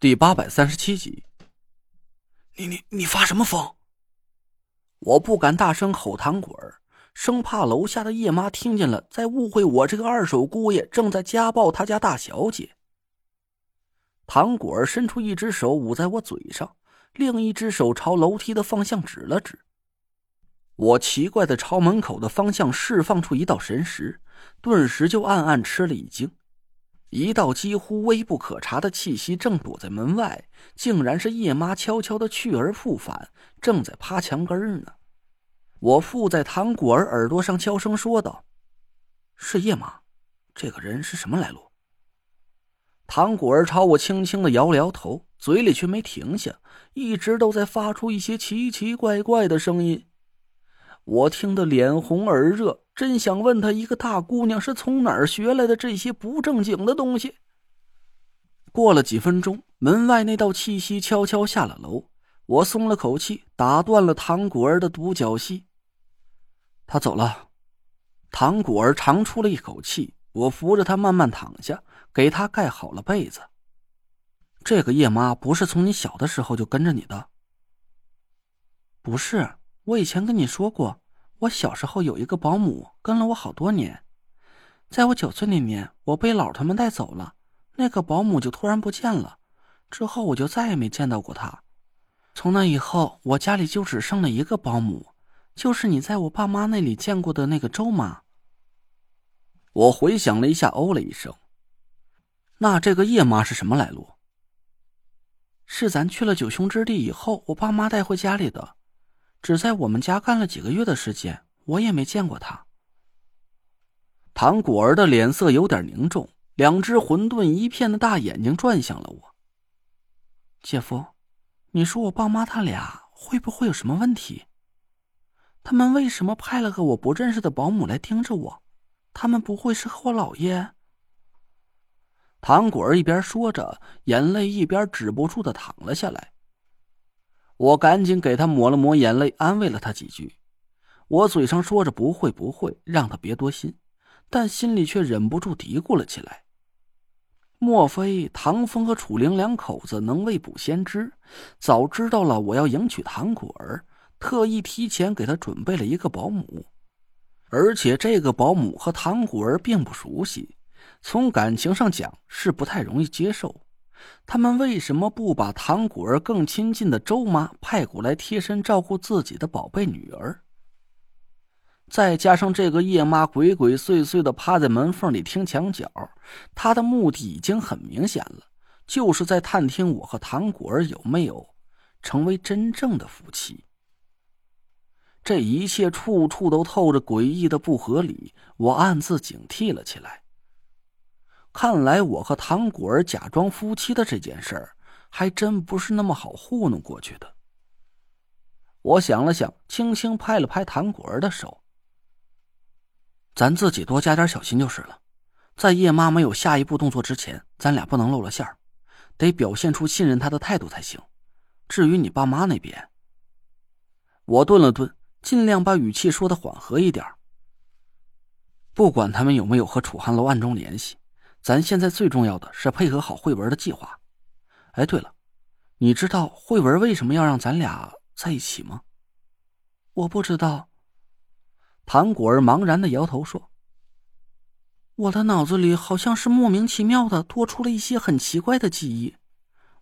第八百三十七集。你你你发什么疯？我不敢大声吼糖果儿，生怕楼下的叶妈听见了，再误会我这个二手姑爷正在家暴他家大小姐。糖果儿伸出一只手捂在我嘴上，另一只手朝楼梯的方向指了指。我奇怪的朝门口的方向释放出一道神识，顿时就暗暗吃了一惊。一道几乎微不可察的气息正躲在门外，竟然是叶妈悄悄的去而复返，正在趴墙根呢。我附在唐果儿耳朵上悄声说道：“是叶妈，这个人是什么来路？”唐果儿朝我轻轻的摇了摇头，嘴里却没停下，一直都在发出一些奇奇怪怪的声音。我听得脸红耳热。真想问他，一个大姑娘是从哪儿学来的这些不正经的东西？过了几分钟，门外那道气息悄悄下了楼，我松了口气，打断了唐果儿的独角戏。他走了，唐果儿长出了一口气。我扶着他慢慢躺下，给他盖好了被子。这个叶妈不是从你小的时候就跟着你的？不是，我以前跟你说过。我小时候有一个保姆跟了我好多年，在我九岁那年，我被姥他们带走了，那个保姆就突然不见了，之后我就再也没见到过她。从那以后，我家里就只剩了一个保姆，就是你在我爸妈那里见过的那个周妈。我回想了一下，哦了一声。那这个叶妈是什么来路？是咱去了九兄之地以后，我爸妈带回家里的。只在我们家干了几个月的时间，我也没见过他。唐果儿的脸色有点凝重，两只混沌一片的大眼睛转向了我。姐夫，你说我爸妈他俩会不会有什么问题？他们为什么派了个我不认识的保姆来盯着我？他们不会是和我姥爷？唐果儿一边说着，眼泪一边止不住的淌了下来。我赶紧给他抹了抹眼泪，安慰了他几句。我嘴上说着不会不会，让他别多心，但心里却忍不住嘀咕了起来：莫非唐风和楚灵两口子能未卜先知，早知道了我要迎娶唐果儿，特意提前给他准备了一个保姆，而且这个保姆和唐果儿并不熟悉，从感情上讲是不太容易接受。他们为什么不把唐果儿更亲近的周妈派过来贴身照顾自己的宝贝女儿？再加上这个叶妈鬼鬼祟祟的趴在门缝里听墙角，她的目的已经很明显了，就是在探听我和唐果儿有没有成为真正的夫妻。这一切处处都透着诡异的不合理，我暗自警惕了起来。看来我和唐果儿假装夫妻的这件事儿，还真不是那么好糊弄过去的。我想了想，轻轻拍了拍唐果儿的手：“咱自己多加点小心就是了。在叶妈没有下一步动作之前，咱俩不能露了馅儿，得表现出信任她的态度才行。至于你爸妈那边……”我顿了顿，尽量把语气说的缓和一点不管他们有没有和楚汉楼暗中联系。咱现在最重要的是配合好慧文的计划。哎，对了，你知道慧文为什么要让咱俩在一起吗？我不知道。唐果儿茫然的摇头说：“我的脑子里好像是莫名其妙的多出了一些很奇怪的记忆。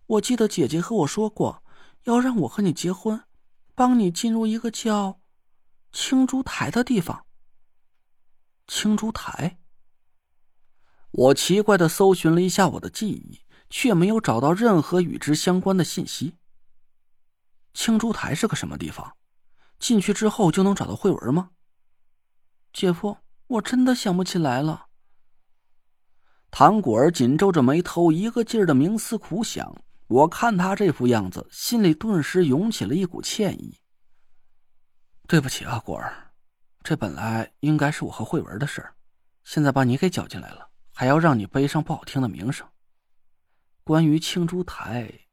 我记得姐姐和我说过，要让我和你结婚，帮你进入一个叫青珠台的地方。青珠台。”我奇怪的搜寻了一下我的记忆，却没有找到任何与之相关的信息。青珠台是个什么地方？进去之后就能找到慧文吗？姐夫，我真的想不起来了。唐果儿紧皱着眉头，一个劲儿的冥思苦想。我看他这副样子，心里顿时涌起了一股歉意。对不起啊，果儿，这本来应该是我和慧文的事儿，现在把你给搅进来了。还要让你背上不好听的名声。关于青珠台，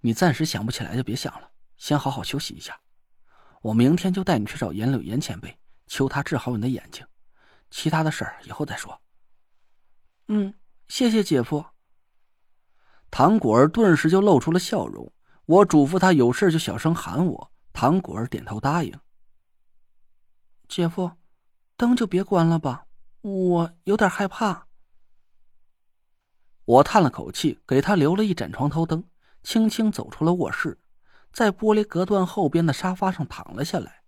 你暂时想不起来就别想了，先好好休息一下。我明天就带你去找严柳岩前辈，求他治好你的眼睛。其他的事儿以后再说。嗯，谢谢姐夫。唐果儿顿时就露出了笑容。我嘱咐他有事就小声喊我。唐果儿点头答应。姐夫，灯就别关了吧，我有点害怕。我叹了口气，给他留了一盏床头灯，轻轻走出了卧室，在玻璃隔断后边的沙发上躺了下来。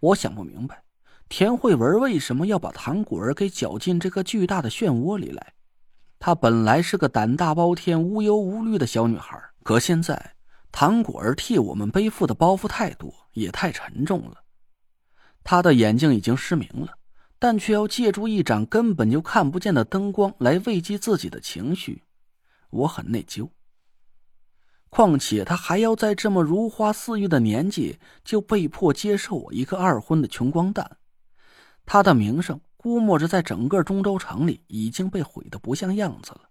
我想不明白，田慧文为什么要把唐果儿给搅进这个巨大的漩涡里来。她本来是个胆大包天、无忧无虑的小女孩，可现在唐果儿替我们背负的包袱太多，也太沉重了。她的眼睛已经失明了。但却要借助一盏根本就看不见的灯光来慰藉自己的情绪，我很内疚。况且他还要在这么如花似玉的年纪就被迫接受我一个二婚的穷光蛋，他的名声估摸着在整个中州城里已经被毁得不像样子了。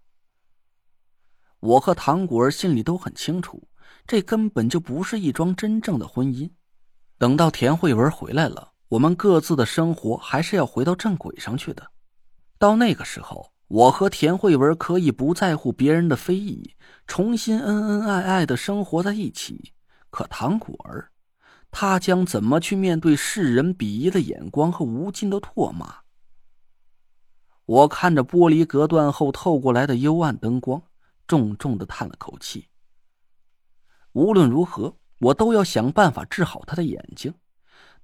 我和唐果儿心里都很清楚，这根本就不是一桩真正的婚姻。等到田慧文回来了。我们各自的生活还是要回到正轨上去的。到那个时候，我和田慧文可以不在乎别人的非议，重新恩恩爱爱的生活在一起。可唐果儿，他将怎么去面对世人鄙夷的眼光和无尽的唾骂？我看着玻璃隔断后透过来的幽暗灯光，重重的叹了口气。无论如何，我都要想办法治好他的眼睛。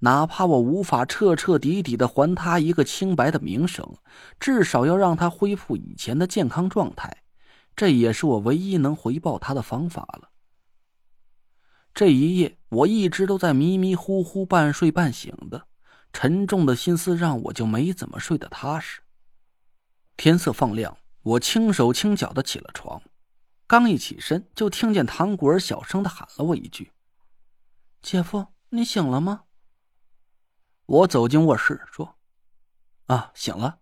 哪怕我无法彻彻底底的还他一个清白的名声，至少要让他恢复以前的健康状态，这也是我唯一能回报他的方法了。这一夜，我一直都在迷迷糊糊、半睡半醒的，沉重的心思让我就没怎么睡得踏实。天色放亮，我轻手轻脚的起了床，刚一起身，就听见唐果儿小声的喊了我一句：“姐夫，你醒了吗？”我走进卧室，说：“啊，醒了，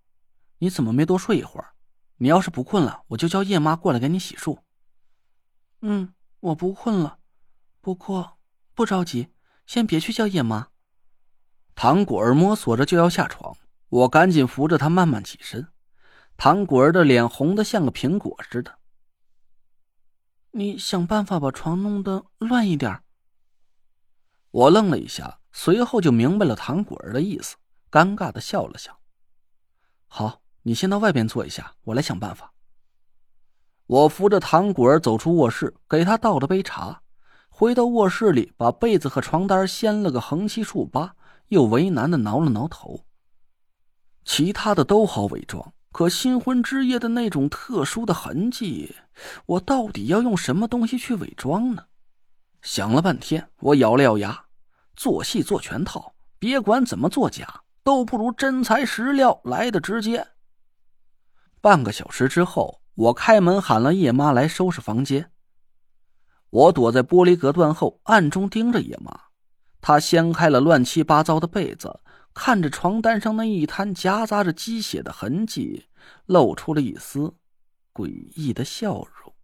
你怎么没多睡一会儿？你要是不困了，我就叫叶妈过来给你洗漱。”“嗯，我不困了，不过不着急，先别去叫叶妈。”唐果儿摸索着就要下床，我赶紧扶着他慢慢起身。唐果儿的脸红的像个苹果似的。你想办法把床弄得乱一点。我愣了一下。随后就明白了唐果儿的意思，尴尬的笑了笑。好，你先到外边坐一下，我来想办法。我扶着唐果儿走出卧室，给他倒了杯茶，回到卧室里，把被子和床单掀了个横七竖八，又为难的挠了挠头。其他的都好伪装，可新婚之夜的那种特殊的痕迹，我到底要用什么东西去伪装呢？想了半天，我咬了咬牙。做戏做全套，别管怎么作假，都不如真材实料来的直接。半个小时之后，我开门喊了叶妈来收拾房间。我躲在玻璃隔断后，暗中盯着叶妈。她掀开了乱七八糟的被子，看着床单上那一滩夹杂着鸡血的痕迹，露出了一丝诡异的笑容。